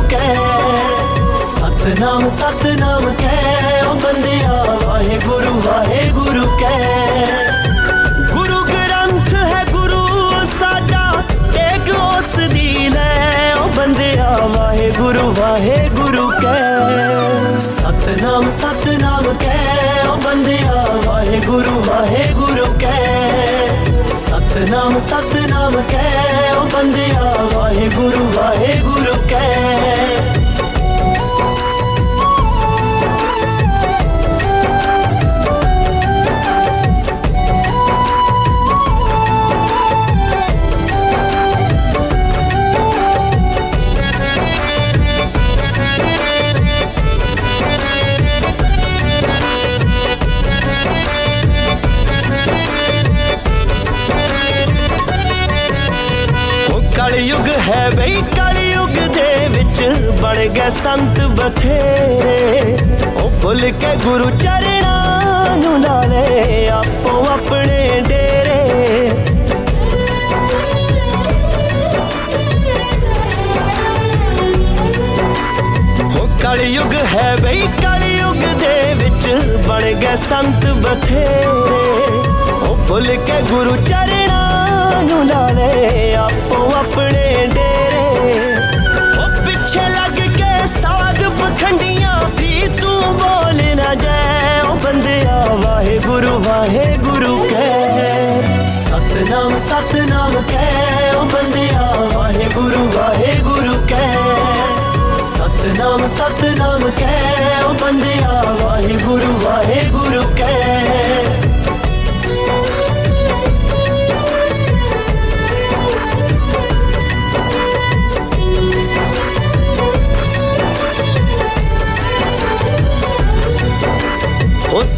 ਕਹਿ ਸਤਨਾਮ ਸਤਨਾਮ ਕਹਿ ਓ ਬੰਦਿਆ ਵਾਹਿਗੁਰੂ ਵਾਹਿਗੁਰੂ ਕਹਿ ਗੁਰੂ ਗ੍ਰੰਥ ਹੈ ਗੁਰੂ ਸਾਡਾ ਟੇਕ ਉਸ ਦੀ ਲੈ ਓ ਬੰਦਿਆ ਵਾਹਿਗੁਰੂ ਵਾਹਿਗੁਰੂ ਕਹਿ ਸਤਨਾਮ ਸਤਨਾਮ ਕਹਿ ਓ ਬੰਦਿਆ ਵਾਹਿਗੁਰੂ ਵਾਹਿਗੁਰੂ ਕਹਿ ਸਤਨਾਮ ਸਤਨਾਮ ਕਹਿ ਓ ਬੰਦਿਆ ਵਾਹਿਗੁਰੂ ਵਾਹਿਗੁਰੂ ਕਹਿ। ਉਹ ਕਲਯੁਗ ਹੈ ਬਈ, ਕਲਯੁਗ ਦੇ ਵਿੱਚ ਬਣ ਗਏ ਸੰਤ ਬਥੇਰੇ। ਉਹ ਭੁੱਲ ਕੇ ਗੁਰੂ ਚਰਣਾ ਨੂੰ ਲਾ ਲੈ ਆਪੋ ਆਪਣੇ ਡੇਰੇ। ਉਹ ਕਲਯੁਗ ਹੈ ਬਈ, ਕਲਯੁਗ ਦੇ ਵਿੱਚ ਬਣ ਗਏ ਸੰਤ ਬਥੇਰੇ। ਉਹ ਭੁੱਲ ਕੇ ਗੁਰੂ ਚਰਣਾ ਨੂੰ ਲਾ ਲੈ ਆਪੋ ਆਪਣੇ ਡੇਰੇ ਉਹ ਪਿੱਛੇ ਲੱਗ ਕੇ ਸਾਧ ਪਖੰਡੀਆਂ ਦੀ ਤੂੰ ਬੋਲ ਨਾ ਜਾਏ ਉਹ ਬੰਦਿਆ ਵਾਹਿਗੁਰੂ ਵਾਹਿਗੁਰੂ ਕਹਿ ਸਤਨਾਮ ਸਤਨਾਮ ਕਹਿ ਉਹ ਬੰਦਿਆ ਵਾਹਿਗੁਰੂ ਵਾਹਿਗੁਰੂ ਕਹਿ ਸਤਨਾਮ ਸਤਨਾਮ ਕਹਿ ਉਹ ਬੰਦਿਆ ਵਾਹਿਗੁਰੂ ਵਾਹਿਗੁਰੂ ਕਹਿ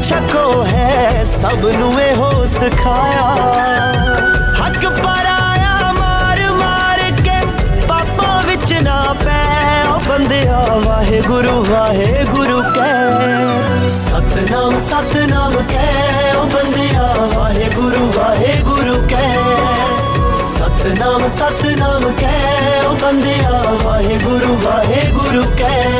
ਵੰਡ ਛਕੋ ਹੈ ਸਭ ਨੂੰ ਇਹੋ ਸਿਖਾਇਆ ਹੱਕ ਪਰਾਇਆ ਮਾਰ ਮਾਰ ਕੇ ਪਾਪਾਂ ਵਿੱਚ ਨਾ ਪੈ ਉਹ ਬੰਦਿਆ ਵਾਹਿਗੁਰੂ ਵਾਹਿਗੁਰੂ ਕਹਿ ਸਤਨਾਮ ਸਤਨਾਮ ਕਹਿ ਉਹ ਬੰਦਿਆ ਵਾਹਿਗੁਰੂ ਵਾਹਿਗੁਰੂ ਕਹਿ ਸਤਨਾਮ ਸਤਨਾਮ ਕਹਿ ਉਹ ਬੰਦਿਆ ਵਾਹਿਗੁਰੂ ਵਾਹਿਗੁਰੂ ਕਹਿ ਉਹ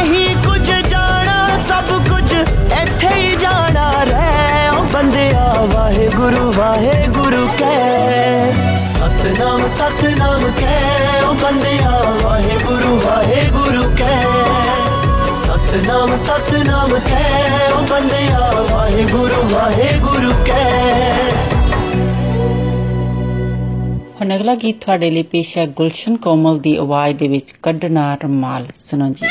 ਜਾਣਾ ਵਾਹਿਗੁਰੂ ਕਹਿ ਸਤਨਾਮ ਸਤਨਾਮ ਕਹਿ ਉਹ ਬੰਦਿਆ, ਵਾਹਿਗੁਰੂ ਵਾਹਿਗੁਰੂ ਕਹਿ ਸਤਨਾਮ ਸਤਨਾਮ ਕਹਿ ਉਹ ਬੰਦਿਆ, ਵਾਹਿਗੁਰੂ ਵਾਹਿਗੁਰੂ ਕਹਿ ਹੁਣ ਅਗਲਾ ਗੀਤ ਤੁਹਾਡੇ ਲਈ ਪੇਸ਼ ਹੈ ਗੁਲਸ਼ਨ ਕੋਮਲ ਦੀ ਆਵਾਜ਼ ਦੇ ਵਿੱਚ ਕੱਢਣਾ ਰਮਾਲ। ਸੁਣੋ ਜੀ।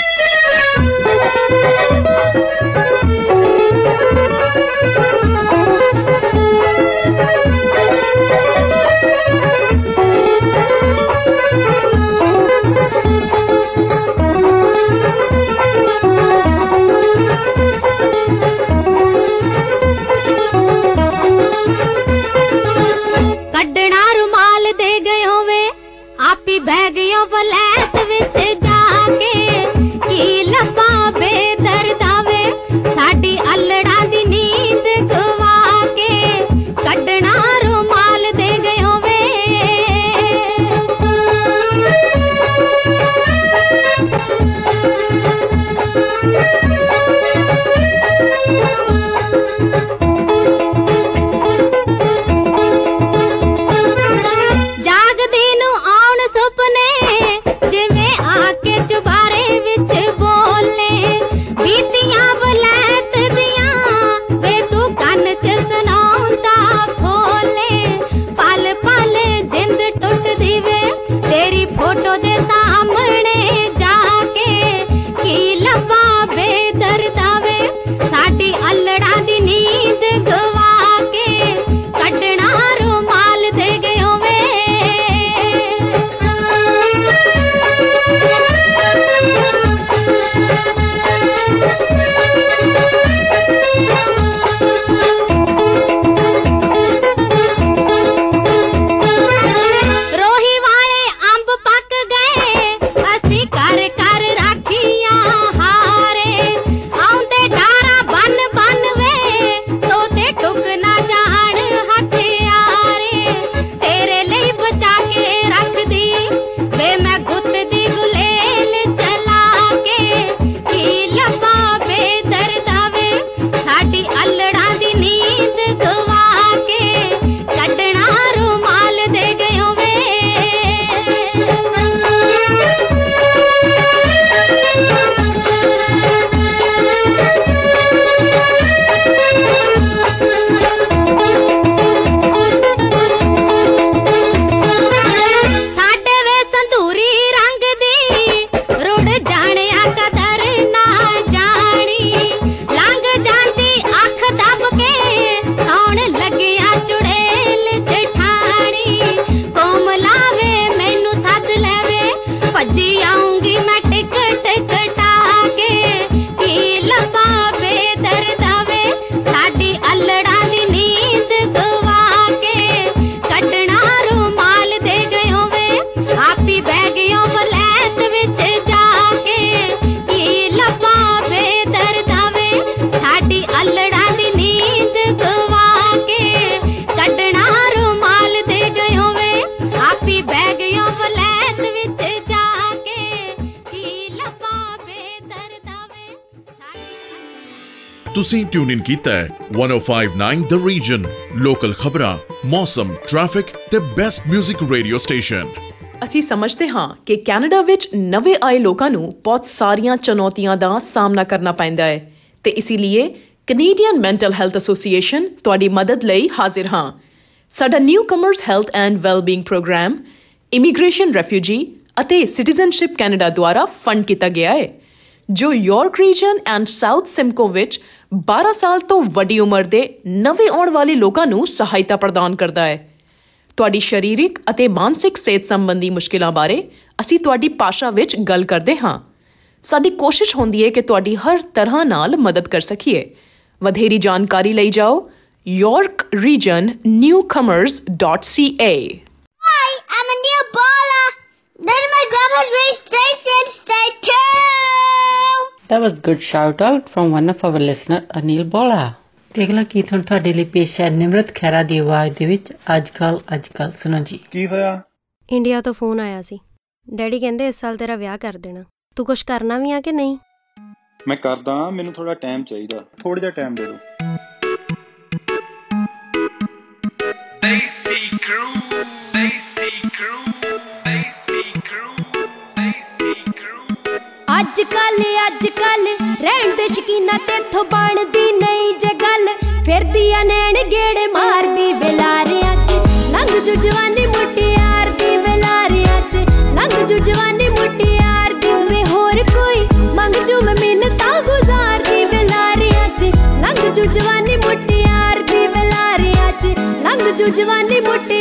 ਤੁਸੀਂ ਟਿਊਨ ਇਨ ਕੀਤਾ ਹੈ। 1059 ਦ ਰੀਜਨ ਲੋਕਲ ਖਬਰਾਂ ਮੌਸਮ ਟ੍ਰੈਫਿਕ ਤੇ ਬੈਸਟ 뮤직 ਰੇਡੀਓ ਸਟੇਸ਼ਨ ਅਸੀਂ ਸਮਝਦੇ ਹਾਂ ਕਿ ਕੈਨੇਡਾ ਵਿੱਚ ਨਵੇਂ ਆਏ ਲੋਕਾਂ ਨੂੰ ਬਹੁਤ ਸਾਰੀਆਂ ਚੁਣੌਤੀਆਂ ਦਾ ਸਾਹਮਣਾ ਕਰਨਾ ਪੈਂਦਾ ਹੈ। ਤੇ ਇਸੇ ਲਈ ਕੈਨੇਡੀਅਨ ਮੈਂਟਲ ਹੈਲਥ ਐਸੋਸੀਏਸ਼ਨ ਤੁਹਾਡੀ ਮਦਦ ਲਈ ਹਾਜ਼ਰ ਹਾਂ। ਸਾਡਾ newcomers health and wellbeing program immigration refugee ਅਤੇ ਸਿਟੀਜ਼ਨਸ਼ਿਪ ਕੈਨੇਡਾ ਦੁਆਰਾ ਫੰਡ ਕੀਤਾ ਗਿਆ ਹੈ। ਜੋ York Region and South Simcoe ਵਿੱਚ 12 ਸਾਲ ਤੋਂ ਵੱਡੀ ਉਮਰ ਦੇ ਨਵੇਂ ਆਉਣ ਵਾਲੇ ਲੋਕਾਂ ਨੂੰ ਸਹਾਇਤਾ ਪ੍ਰਦਾਨ ਕਰਦਾ ਹੈ। ਤੁਹਾਡੀ ਸਰੀਰਕ ਅਤੇ ਮਾਨਸਿਕ ਸਿਹਤ ਸੰਬੰਧੀ ਮੁਸ਼ਕਿਲਾਂ ਬਾਰੇ ਅਸੀਂ ਤੁਹਾਡੀ ਭਾਸ਼ਾ ਵਿੱਚ ਗੱਲ ਕਰਦੇ ਹਾਂ। ਸਾਡੀ ਕੋਸ਼ਿਸ਼ ਹੁੰਦੀ ਹੈ ਕਿ ਤੁਹਾਡੀ ਹਰ ਤਰ੍ਹਾਂ ਨਾਲ ਮਦਦ ਕਰ ਸਕੀਏ। ਵਧੇਰੀ ਜਾਣਕਾਰੀ ਲਈ ਜਾਓ। yorkregionnewcomers.ca Hi, I'm a new baller. Then my grandma's race station stay tuned. That was good shout out from one of our listener Anil Bola. ਤੇ ਅਗਲਾ ਗੀਤ ਹੁਣ ਤੁਹਾਡੇ ਲਈ ਪੇਸ਼ ਹੈ ਨਿਮਰਤ ਖੈਰਾ ਦੀ ਆਵਾਜ਼ ਦੇ ਵਿੱਚ ਅੱਜ ਕੱਲ ਅੱਜ ਕੱਲ ਸੁਣੋ ਜੀ। ਕੀ ਹੋਇਆ? ਇੰਡੀਆ ਤੋਂ ਫੋਨ ਆਇਆ ਸੀ। ਡੈਡੀ ਕਹਿੰਦੇ ਇਸ ਸਾਲ ਤੇਰਾ ਵਿਆਹ ਕਰ ਦੇਣਾ। ਤੂੰ ਕੁਝ ਕਰਨਾ ਵੀ ਆ ਕਿ ਨਹੀਂ? ਮੈਂ ਕਰਦਾ ਮੈਨੂੰ ਥੋੜਾ ਟਾਈਮ ਚਾਹੀਦਾ। ਥੋੜਾ ਜਿਹਾ ਟਾਈਮ ਦੇ ਦਿਓ। ਦੇਸੀ ਅੱਜ ਕੱਲ ਅੱਜ ਕੱਲ ਰਹਿਣ ਦੇ ਸ਼ਕੀਨਾ ਤੇਥੋਂ ਬਣਦੀ ਨਹੀਂ ਜੇ ਗੱਲ। ਫਿਰਦੀਆਂ ਨੈਣ ਗੇੜੇ ਮਾਰਦੀ ਵਿਲਾਰਿਆਂ 'ਚ। ਲੰਘ ਜੂ ਜਵਾਨੀ ਮੁਟਿਆਰ ਦੀ ਵਿਲਾਰਿਆਂ 'ਚ। ਲੰਘ ਜੂ ਜਵਾਨੀ ਮੁਟਿਆਰ ਦੀ ਵੇ ਹੋਰ ਕੋਈ। ਮੰਗ ਜੂ ਮੈਂ ਮਿੰਨਤਾਂ ਗੁਜ਼ਾਰਦੀ ਵਿਲਾਰਿਆਂ 'ਚ। ਲੰਘ ਜੂ ਜਵਾਨੀ ਮੁਟਿਆਰ ਦੀ ਵਿਲਾਰਿਆਂ 'ਚ। ਲੰਘ ਜੂ ਜਵਾਨੀ ਮੁਟਿਆਰ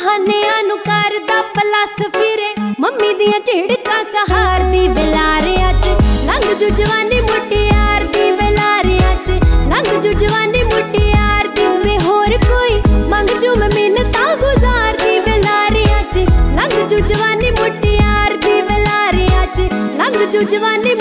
ਬਹਾਨਿਆਂ ਨੂੰ ਕਰਦਾ ਪਲੱਸ ਫਿਰੇ। ਮੰਮੀ ਦੀਆਂ ਝਿੜਕਾਂ ਸਹਾਰਦੀ ਵਿਲਾਰਿਆਂ 'ਚ। ਲੰਘ ਜੂ ਜਵਾਨੀ ਮੁਟਿਆਰ ਦੀ ਵਿਲਾਰਿਆਂ 'ਚ। ਲੰਘ ਜੂ ਜਵਾਨੀ ਮੁਟਿਆਰ ਦੀ ਵੇ ਹੋਰ ਕੋਈ। ਮੰਗ ਜੂ ਮੈਂ ਮਿੰਨਤਾਂ ਗੁਜ਼ਾਰਦੀ ਵਿਲਾਰਿਆਂ 'ਚ। ਲੰਘ ਜੂ ਜਵਾਨੀ ਮੁਟਿਆਰ ਦੀ ਵਿਲਾਰਿਆਂ 'ਚ। ਲੰਘ ਜੂ ਜਵਾਨੀ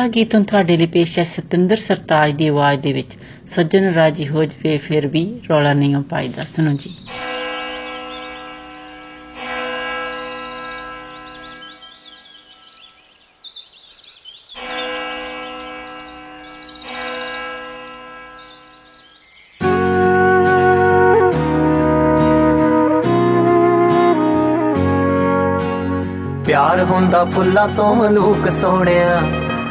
ਅਗਲਾ ਗੀਤ ਹੁਣ ਤੁਹਾਡੇ ਲਈ ਪੇਸ਼ ਹੈ ਸਤਿੰਦਰ ਸਰਤਾਜ ਦੀ ਆਵਾਜ਼ ਦੇ ਵਿੱਚ। ਸੱਜਣ ਰਾਜੀ ਹੋ ਜਵੇ, ਫਿਰ ਵੀ ਰੌਲਾ ਨਹੀਂ ਹੋ ਪਾਈਦਾ। ਸੁਣੋ ਜੀ। ਪਿਆਰ ਹੁੰਦਾ ਫੁੱਲਾਂ ਤੋਂ ਮਲੂਕ ਸੋਹਣਿਆ।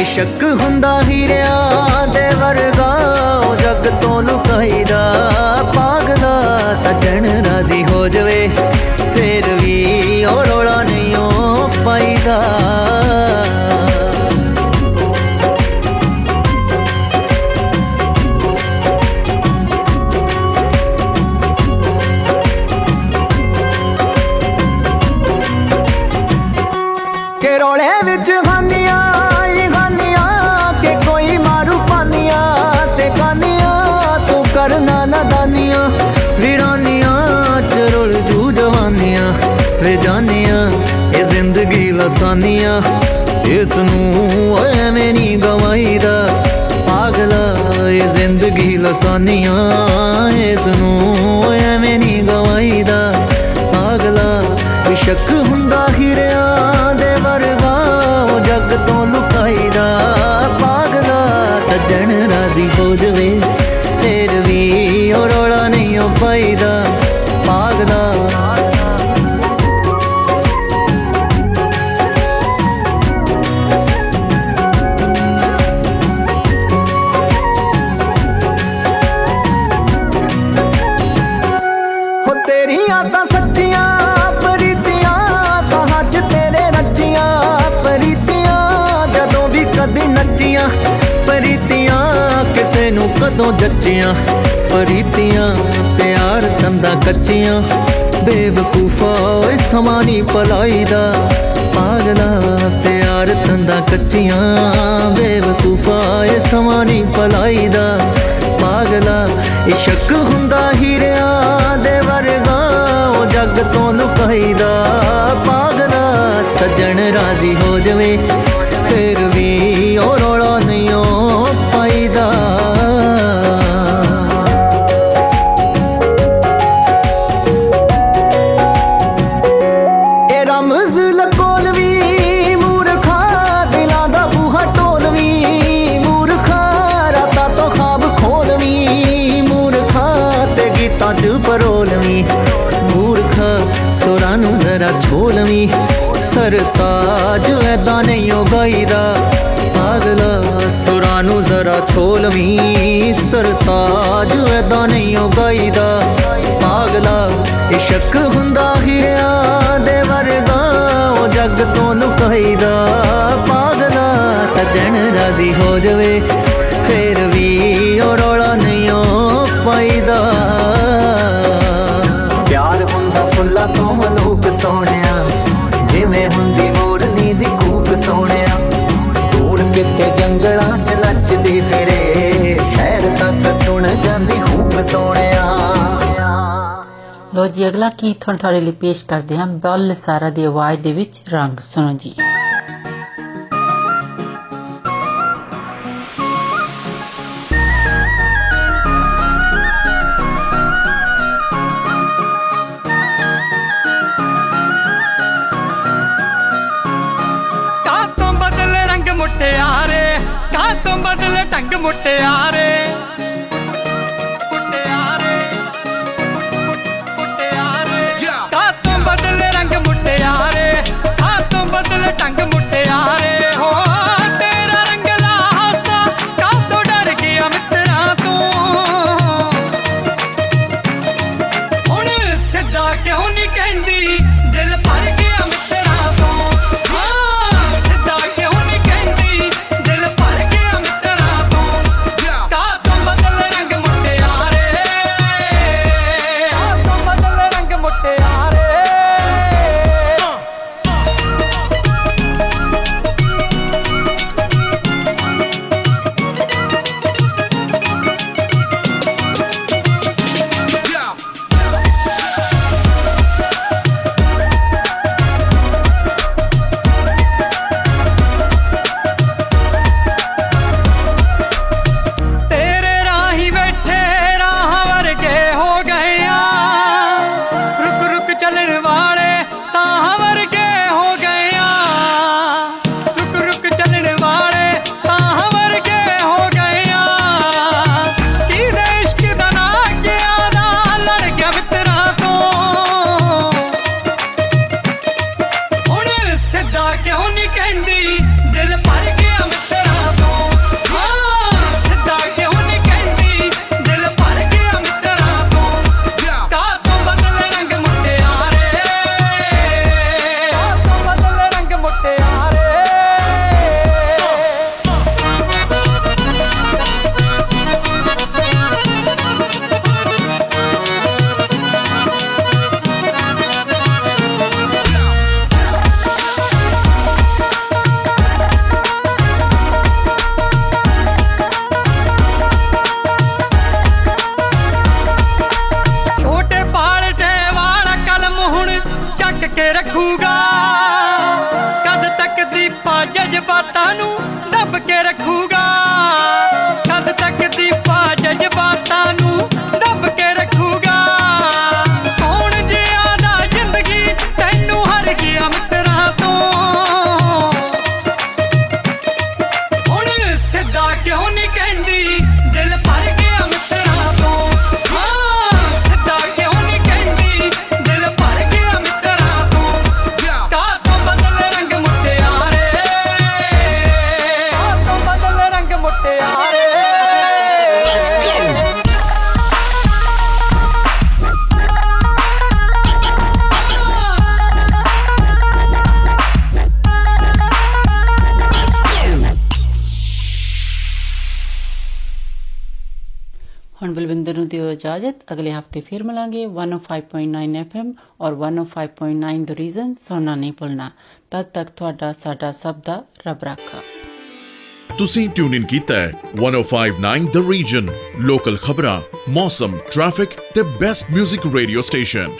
ਇਸ਼ਕ ਹੁੰਦਾ ਹੀਰਿਆਂ ਦੇ ਵਰਗਾ, ਉਹ ਜੱਗ ਤੋਂ ਲੁਕਾਈਦਾ ਪਾਗਲਾ ਸੱਜਣ ਰਾਜ਼ੀ ਹੋ ਜਵੇ, ਫੇਰ ਵੀ ਉਹ ਰੋਲਾ ਨਹੀਂ ਉਹ ਪਾਈਦਾ। ਜ਼ਿੰਦਗੀ ਲਸਾਨੀਆਂ ਇਸ ਨੂੰ ਐਵੇਂ ਨਹੀਂ ਗਵਾਈਦਾ ਪਾਗਲਾ ਇਹ ਜ਼ਿੰਦਗੀ ਲਸਾਨੀਆਂ ਇਸ ਨੂੰ ਐਵੇਂ ਨਹੀਂ ਗਵਾਈਦਾ ਪਾਗਲਾ ਸ਼ੱਕ ਹੁੰਦਾ ਹੀਰਿਆਂ ਦੇ ਵਰਗਾ, ਉਹ ਜੱਗ ਤੋਂ ਲੁਕਾਈਦਾ। ਪਾਗਲਾ ਸੱਜਣ ਰਾਜ਼ੀ ਹੋ ਜਵੇ, ਫੇਰ ਵੀ ਉਹ ਰੋਲਾ ਨਹੀਂ ਉਹ ਪਾਈਦਾ। ਪਾਗਲਾ ਕਦੋਂ ਜੱਚੀਆਂ, ਪਰੀਤੀਆਂ, ਪਿਆਰ ਤੰਦਾ ਕੱਚੀਆਂ। ਬੇਵਕੂਫਾ ਓਏ ਸਮਾਨੀ ਪਲਾਈ ਦਾ ਪਾਗਲਾ ਪਿਆਰ ਤੰਦਾ ਕੱਚੀਆਂ। ਬੇਵਕੂਫਾ ਓਏ ਸਮਾਨੀ ਪਲਾਈ ਦਾ ਪਾਗਲਾ ਇਹ ਸ਼ੱਕ ਹੁੰਦਾ ਹੀਰਿਆਂ ਦੇ ਵਰਗਾ, ਉਹ ਜੱਗ ਤੋਂ ਲੁਕਾਈਦਾ। ਪਾਗਲਾ ਸੱਜਣ ਰਾਜ਼ੀ ਹੋ ਜਵੇ, ਫੇਰ ਵੀ ਸਰਤਾਜ ਐਦਾਂ ਨਹੀਂ ਓ ਗਾਈਦਾ। ਪਾਗਲਾ ਸੁਰਾਂ ਨੂੰ ਜ਼ਰਾ ਛੋਲਵੀਂ ਸਰਤਾਜ ਐਦਾਂ ਨਹੀਂ ਓ ਗਾਈਦਾ। ਪਾਗਲਾ ਇਸ਼ਕ ਹੁੰਦਾ ਹਿਰਿਆਂ ਦੇ ਵਰਗਾ, ਉਹ ਜੱਗ ਤੋਂ ਲੁਕਾਈਦਾ। ਪਾਗਲਾ ਸੱਜਣ ਰਾਜ਼ੀ ਹੋ ਜਵੇ, ਫੇਰ ਵੀ ਉਹ ਰੋਲਾ ਨਹੀਂ ਓ ਪਾਈਦਾ। ਪਿਆਰ ਹੁੰਦਾ ਫੁੱਲਾਂ ਤੋਂ ਮਲੂਕ ਸੋਹਣਿਆ ਕਿਤੇ ਜੰਗਲਾਂ 'ਚ ਨੱਚਦੀ ਫਿਰੇ, ਸ਼ਹਿਰ ਤੱਕ ਸੁਣ ਜਾਂਦੀ ਹੂਕ ਸੋਹਣਿਆ। ਲੋ ਜੀ, ਅਗਲਾ ਗੀਤ ਹੁਣ ਤੁਹਾਡੇ ਲਈ ਪੇਸ਼ ਕਰਦੇ ਹਾਂ, ਬੱਲ ਸਾਰਾ ਦੀ ਆਵਾਜ਼ ਦੇ ਵਿੱਚ ਰੰਗ ਸੁਣੋ ਜੀ। अगले हफ़्ते फिर मिलेंगे 105.9 एफएम और 105.9 द रीजन सुनना नहीं भूलना। ਤਦ तक ਤੁਹਾਡਾ ਸਾਡਾ ਸਭ ਦਾ ਰੱਬ ਰਾਖਾ ਤੁਸੀਂ ਟਿਊਨ ਇਨ ਕੀਤਾ ਹੈ 1059 ਦ ਰੀਜਨ ਲੋਕਲ ਖਬਰਾਂ ਮੌਸਮ ਟ੍ਰੈਫਿਕ ਤੇ ਬੈਸਟ 뮤직 ਰੇਡੀਓ ਸਟੇਸ਼ਨ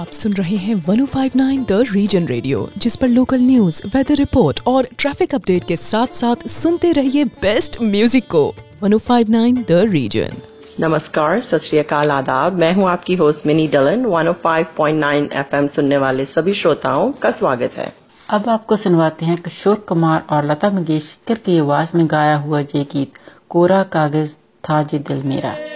आप सुन रहे हैं 1059 द रीजन रेडियो जिस पर लोकल न्यूज़ वेदर रिपोर्ट और ट्रैफ़िक अपडेट के साथ साथ सुनते रहिए बेस्ट म्यूज़िक को। 1059 द रीजन नमस्कार, सत आदाब। मैं हूँ आपकी होस्ट मिनी डलन। 105.9 एफएम सुनने वाले सभी श्रोताओं का स्वागत है। अब आपको सुनवाते हैं किशोर कुमार और लता मंगेशकर की आवाज़ में गाया हुआ ये गीत, कोरा कागज़ था जे दिल मेरा।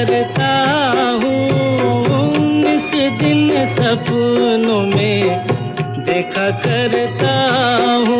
करता हूँ। इस दिन सपनों में देखा करता हूँ।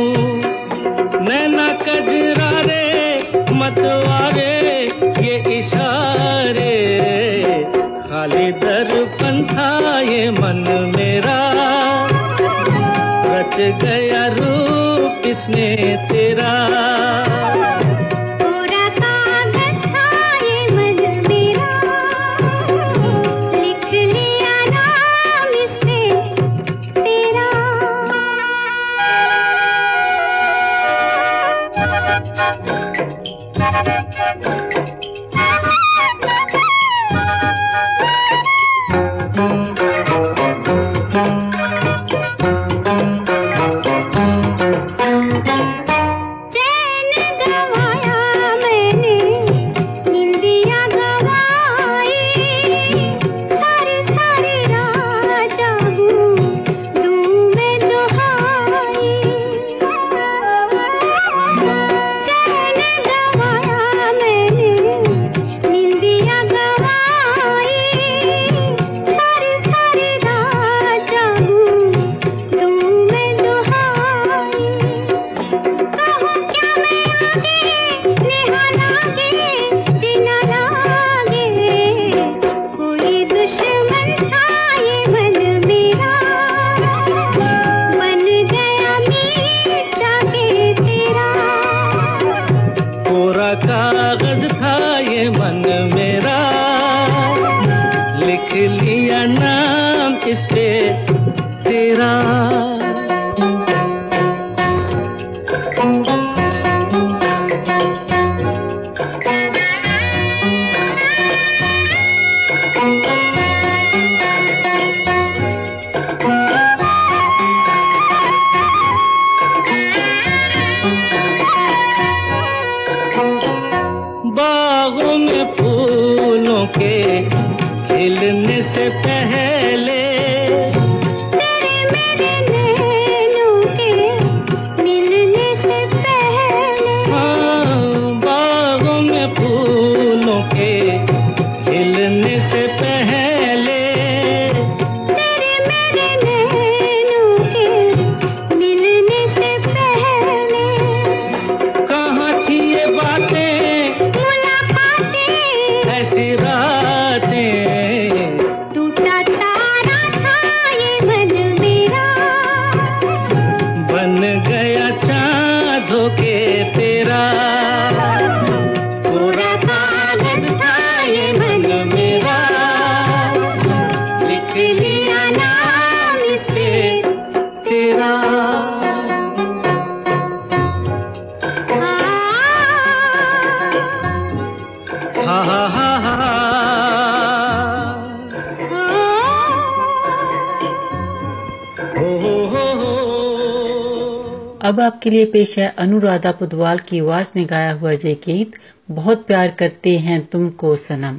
आपके लिए पेश है अनुराधा पुदवाल की आवाज़ में गाया हुआ ये गीत, बहुत प्यार करते हैं तुमको सनम।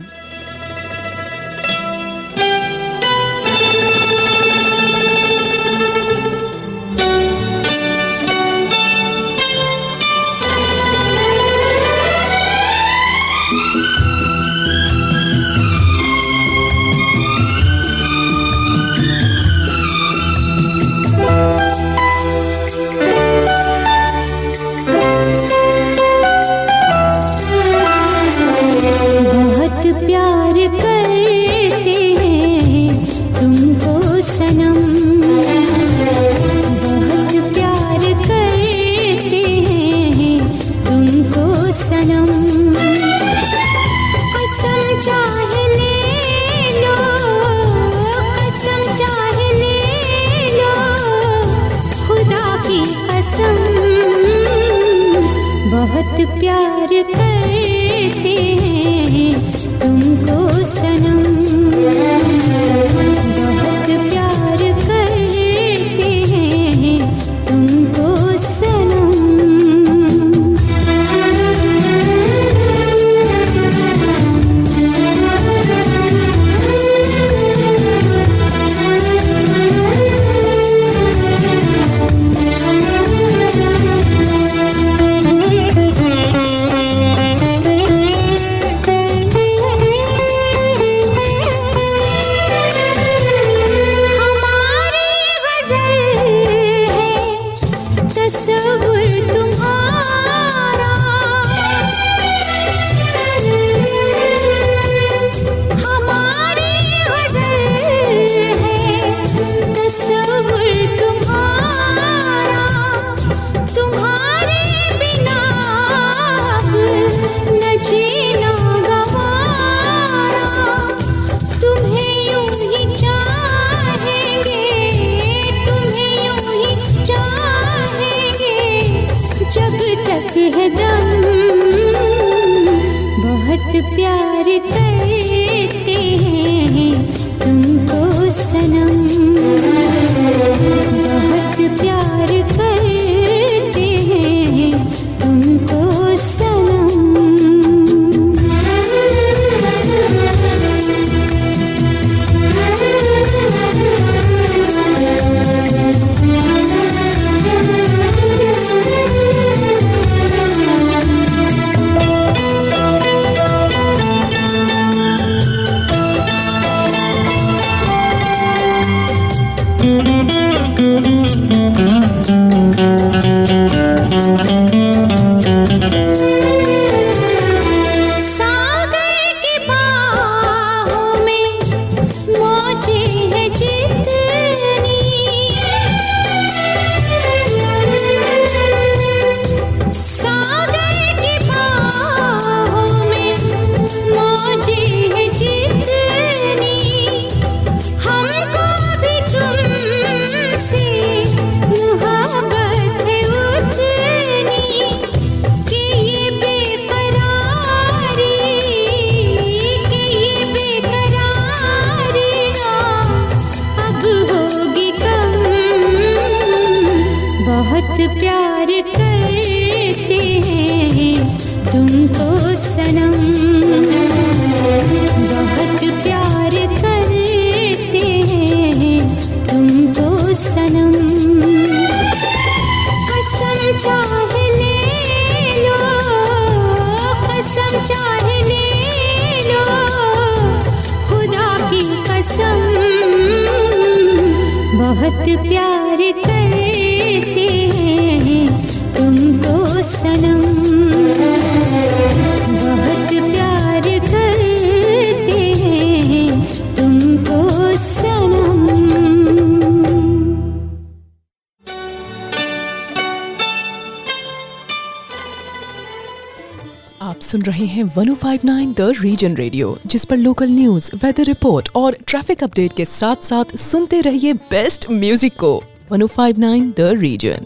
तुम्हें यूँ ही चाहेंगे, जब तक है दम। बहुत प्यार करते हैं तुमको सनम। बहुत प्यार करते बहुत प्यार करते हैं तुमको सनम। सुन रहे हैं 1059 द रीजन रेडियो जिस पर लोकल न्यूज़ वेदर रिपोर्ट और ट्रैफ़िक अपडेट के साथ साथ सुनते रहिए बेस्ट म्यूज़िक को। 1059 द रीजन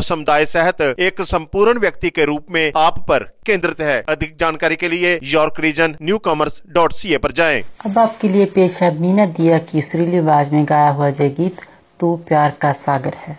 समुदाय सहित एक संपूर्ण व्यक्ति के रूप में आप पर केंद्रित है। अधिक जानकारी के लिए York Region newcomers dot C A पर जाए। अब आपके लिए पेश है मीना दिया की सुरीली आवाज़ में गाया हुआ जय गीत, तू प्यार का सागर है।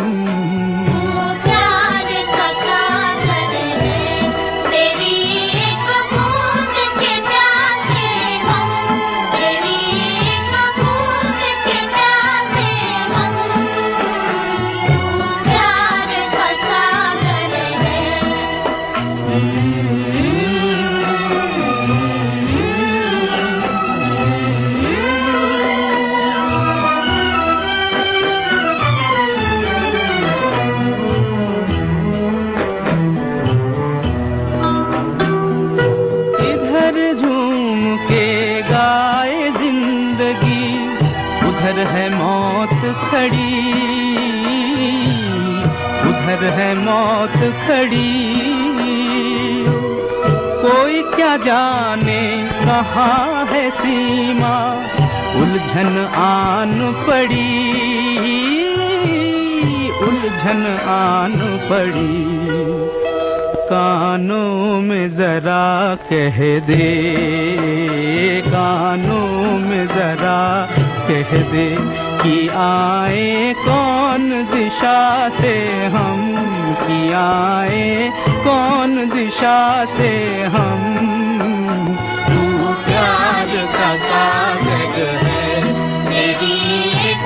कह दे कानों में जरा, कह दे कि आए कौन दिशा से हम कि आए कौन दिशा से हम। तू प्यार का सागर है तेरी एक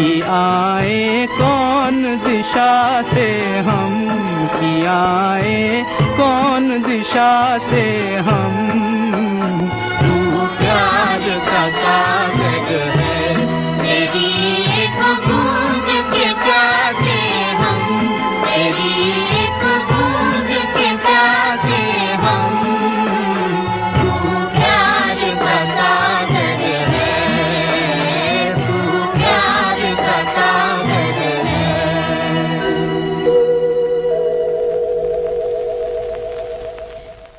कि आए, कौन दिशा से हम कि आए, कौन दिशा से हम? तू प्यार का सागर है, मेरी एक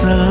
sun.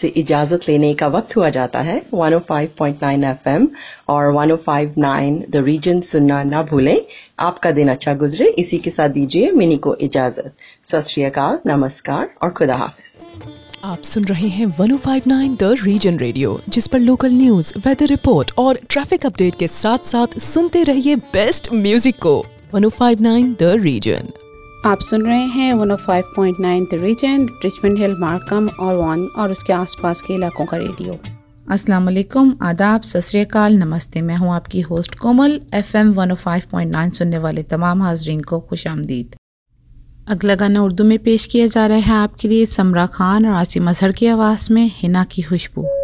आपसे इजाज़त लेने का वक्त हुआ जाता है। 105.9 एफएम और 105.9 द रीजन सुनना ना भूलें। आपका दिन अच्छा गुजरे। इसी के साथ दीजिए मिनी को इजाज़त। सत नमस्कार और खुदा हाफिज। आप सुन रहे हैं 1059 द रीजन रेडियो जिस पर लोकल न्यूज़ वेदर रिपोर्ट और ट्रैफ़िक अपडेट के साथ साथ सुनते रहिए बेस्ट म्यूज़िक को। 1059 द रीजन आप सुन रहे हैं 105.9 the Region Richmond Hill Markham और वॉन और उसके आसपास के इलाकों का रेडियो। अस्सलाम वालेकुम आदाब, सत नमस्ते, मैं हूँ आपकी होस्ट कोमल एफएम 105.9 सुनने वाले तमाम हाजरीन को खुश आमदीद। अगला गाना उर्दू में पेश किया जा रहा है आपके लिए, समरा खान और आसिम अजहर की आवाज़ में हिना की खुशबू।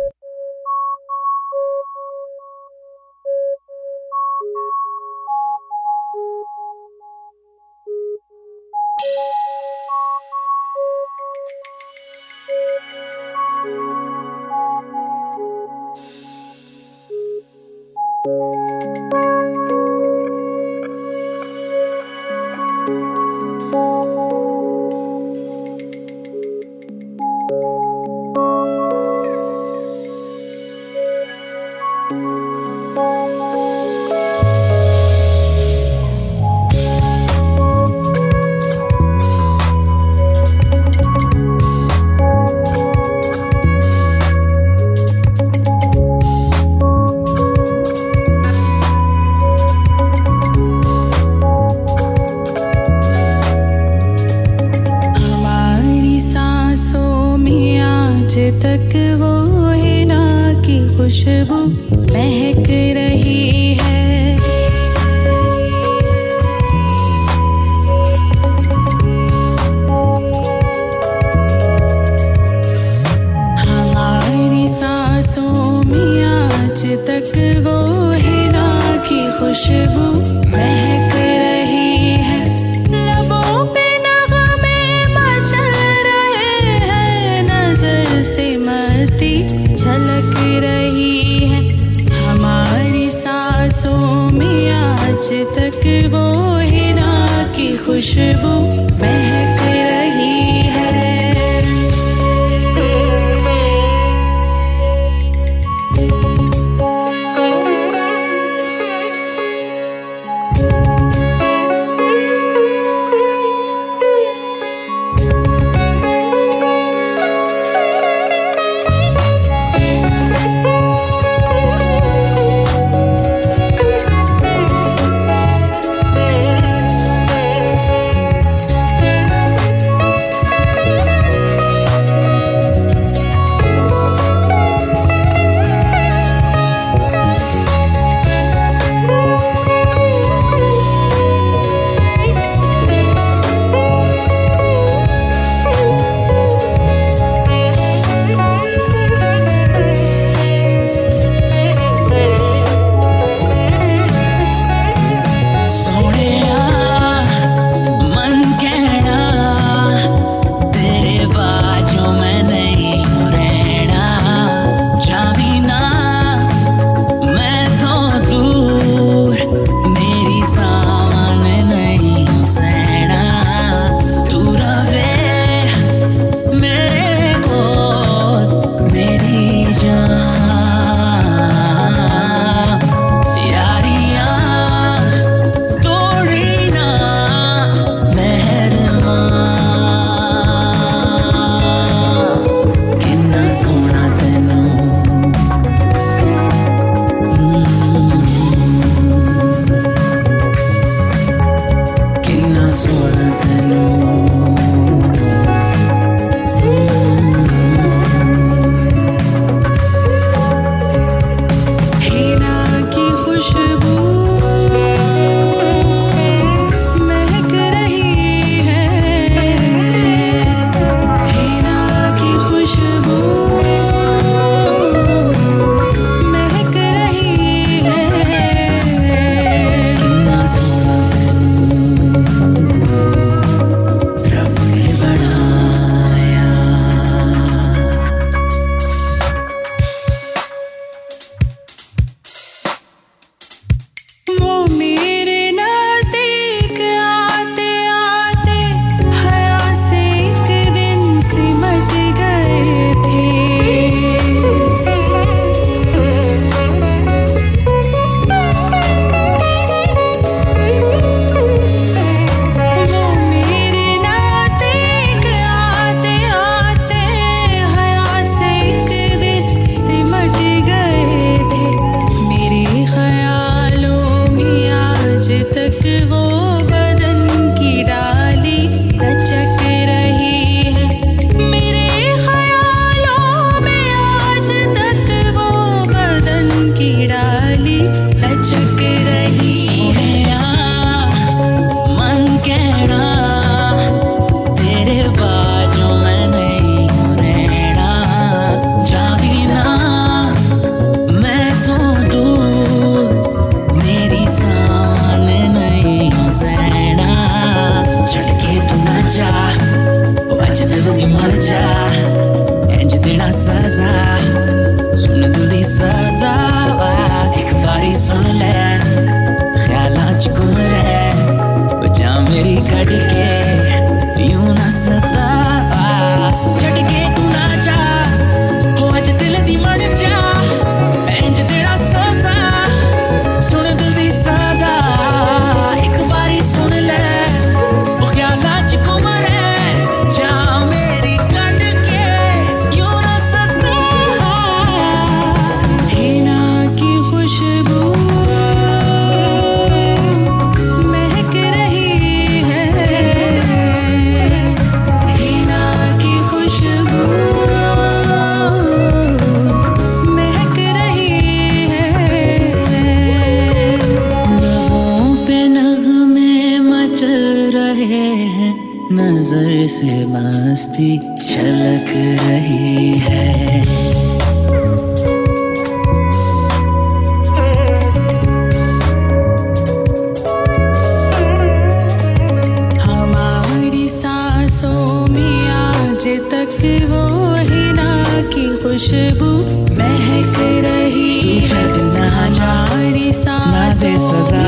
खुशबू महक रही ना जाने सजा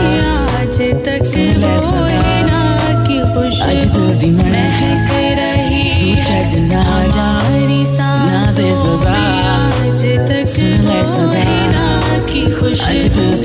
आज तक रोए ना की खुशबू महक। रही ना। जाने सजा आज तक रोए ना की खुशबू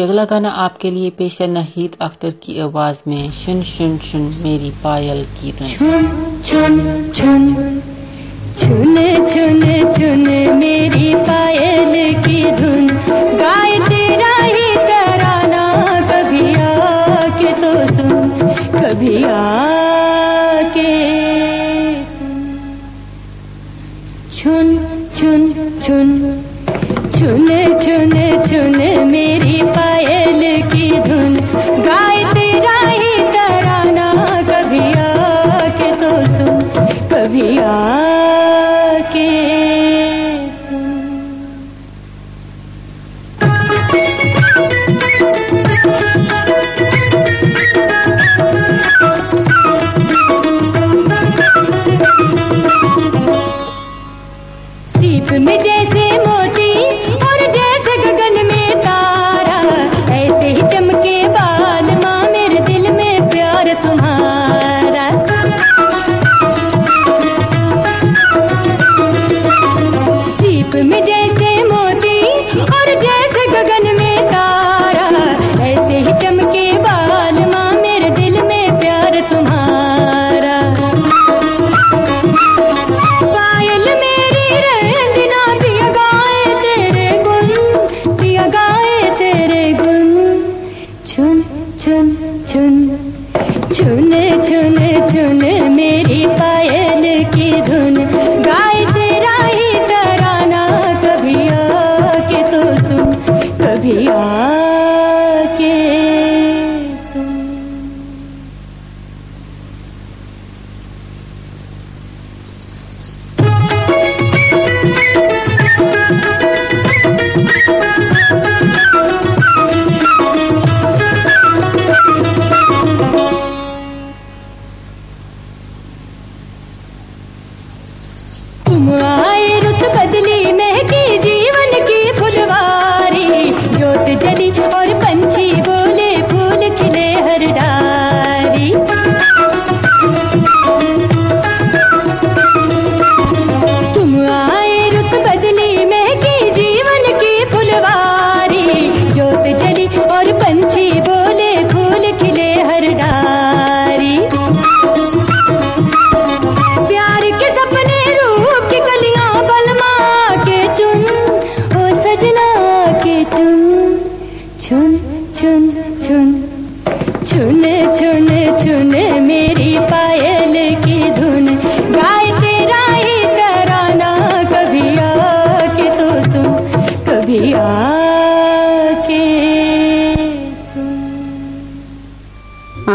जी, अगला गाना आपके लिए पेश है नहीद अख्तर की आवाज़ में। शुन शुन शुन, मेरी पायल की धुन छुन छुन छुन छुन छुन मेरी पायल की धुन। गाय तेरा ही तराना, कभी आके तो सुन, कभी आके सुन। छुन छुन छुन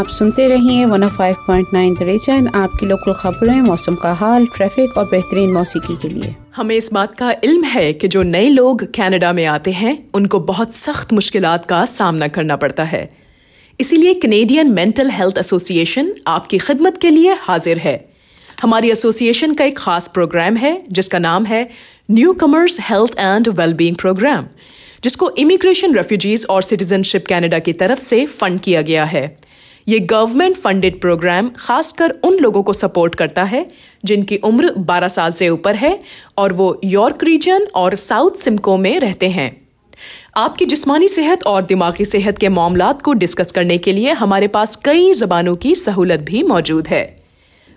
आप सुनते रहिए 105.9 द आपकी लोकल खबरें, मौसम का हाल ट्रैफ़िक और बेहतरीन मौसीकी के लिए। हमें इस बात का इल्म है कि जो नए लोग कनाडा में आते हैं, उनको बहुत सख्त मुश्किलात का सामना करना पड़ता है। इसीलिए कनेडियन मेंटल हेल्थ एसोसिएशन आपकी खिदमत के लिए हाजिर है। हमारी एसोसिएशन का एक खास प्रोग्राम है, जिसका नाम है newcomers health and wellbeing program जिसको इमिग्रेशन रेफ्यूजीज और सिटीजनशिप कनाडा की तरफ़ से फंड किया गया है। ये गवर्नमेंट फंडेड प्रोग्राम खासकर उन लोगों को सपोर्ट करता है जिनकी उम्र 12 साल से ऊपर है और वो यॉर्क रीजन और साउथ सिमको में रहते हैं। आपकी जिस्मानी सेहत और दिमागी सेहत के मामला को डिस्कस करने के लिए हमारे पास कई जबानों की सहूलत भी मौजूद है।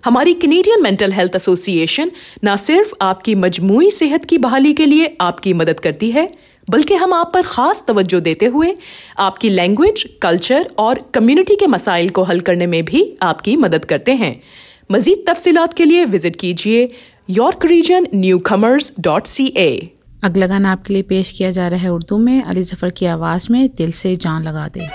हमारी कनेडियन मेंटल हेल्थ एसोसिएशन न सिर्फ़ आपकी मजमू सेहत की बहाली के लिए आपकी मदद करती है बल्कि हम आप पर खास तवज्जो देते हुए आपकी लैंग्वेज कल्चर और कम्युनिटी के मसाइल को हल करने में भी आपकी मदद करते हैं। मजीद तफसीत के लिए विज़िट कीजिए York Region newcomers dot C A अगला गाना आपके लिए पेश किया जा रहा है उर्दू में, अली ज़फ़र की आवाज़ में दिल से जान लगा दे।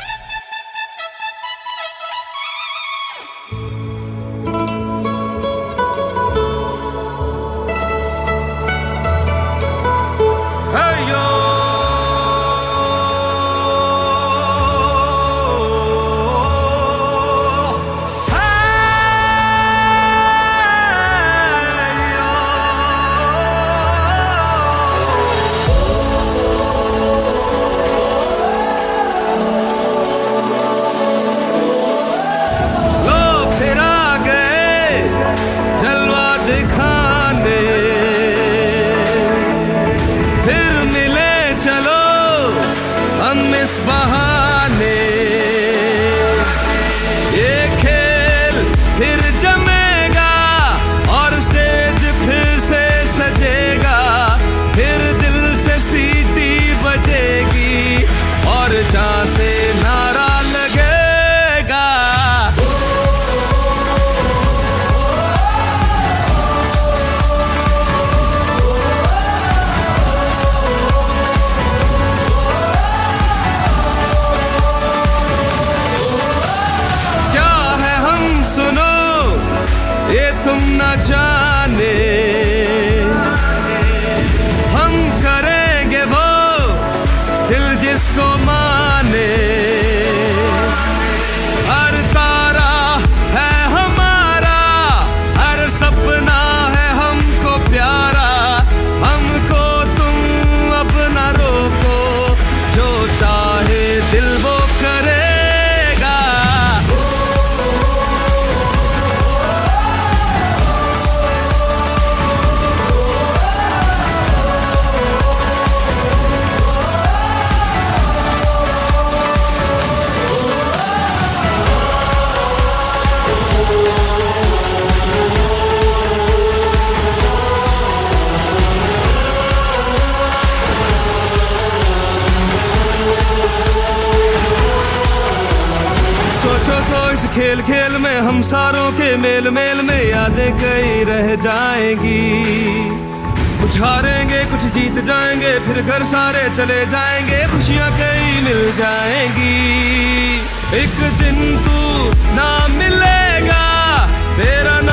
मेल मेल में यादें कई रह जाएँगी। कुछ हारेंगे, कुछ जीत जाएँगे, फिर घर सारे चले जाएँगे, खुशियाँ कई मिल जाएँगी। एक दिन तू ना मिलेगा, तेरा नाम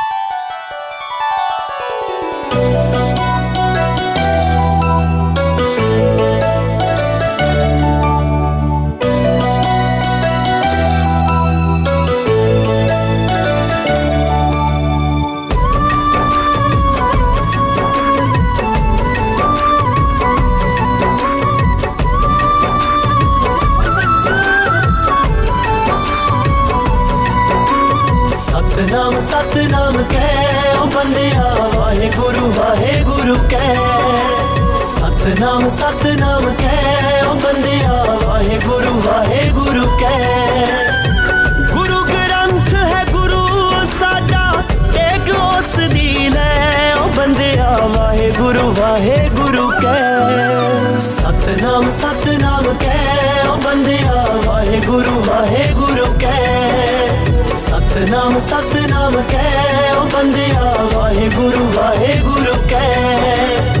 सतनाम सतनाम कै ओ बंदिया वाहे गुरु वाहे गुरु कै गुरु ग्रंथ है, गुरु साजा, एक उस दिल ओ बंदिया वाहे गुरु वाहे गुरु कै सतनाम सतनाम कै ओ बंदिया वाहे गुरु वाहे गुरु कै सतनाम सतनाम कै ओ बंदिया वाहे गुरु वाहे गुरु कै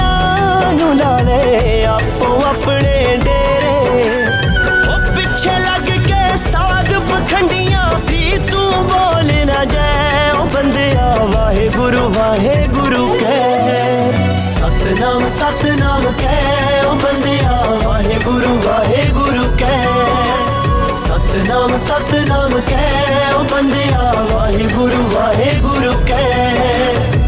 ਨੂੰ ਲਾ ਲੈ ਆਪੋ ਆਪਣੇ ਡੇਰੇ ਉਹ ਪਿੱਛੇ ਲੱਗ ਕੇ ਸਾਧ ਪਖੰਡੀਆਂ ਦੀ ਤੂੰ ਬੋਲ ਨਾ ਜਾਏ ਉਹ ਬੰਦਿਆ ਵਾਹਿਗੁਰੂ ਵਾਹਿਗੁਰੂ ਕਹਿ ਸਤਨਾਮ ਸਤਨਾਮ ਕਹਿ ਉਹ ਬੰਦਿਆ ਵਾਹਿਗੁਰੂ ਵਾਹਿਗੁਰੂ ਕਹਿ ਸਤਨਾਮ ਸਤਨਾਮ ਕਹਿ ਉਹ ਬੰਦਿਆ ਵਾਹਿਗੁਰੂ ਵਾਹਿਗੁਰੂ ਕਹਿ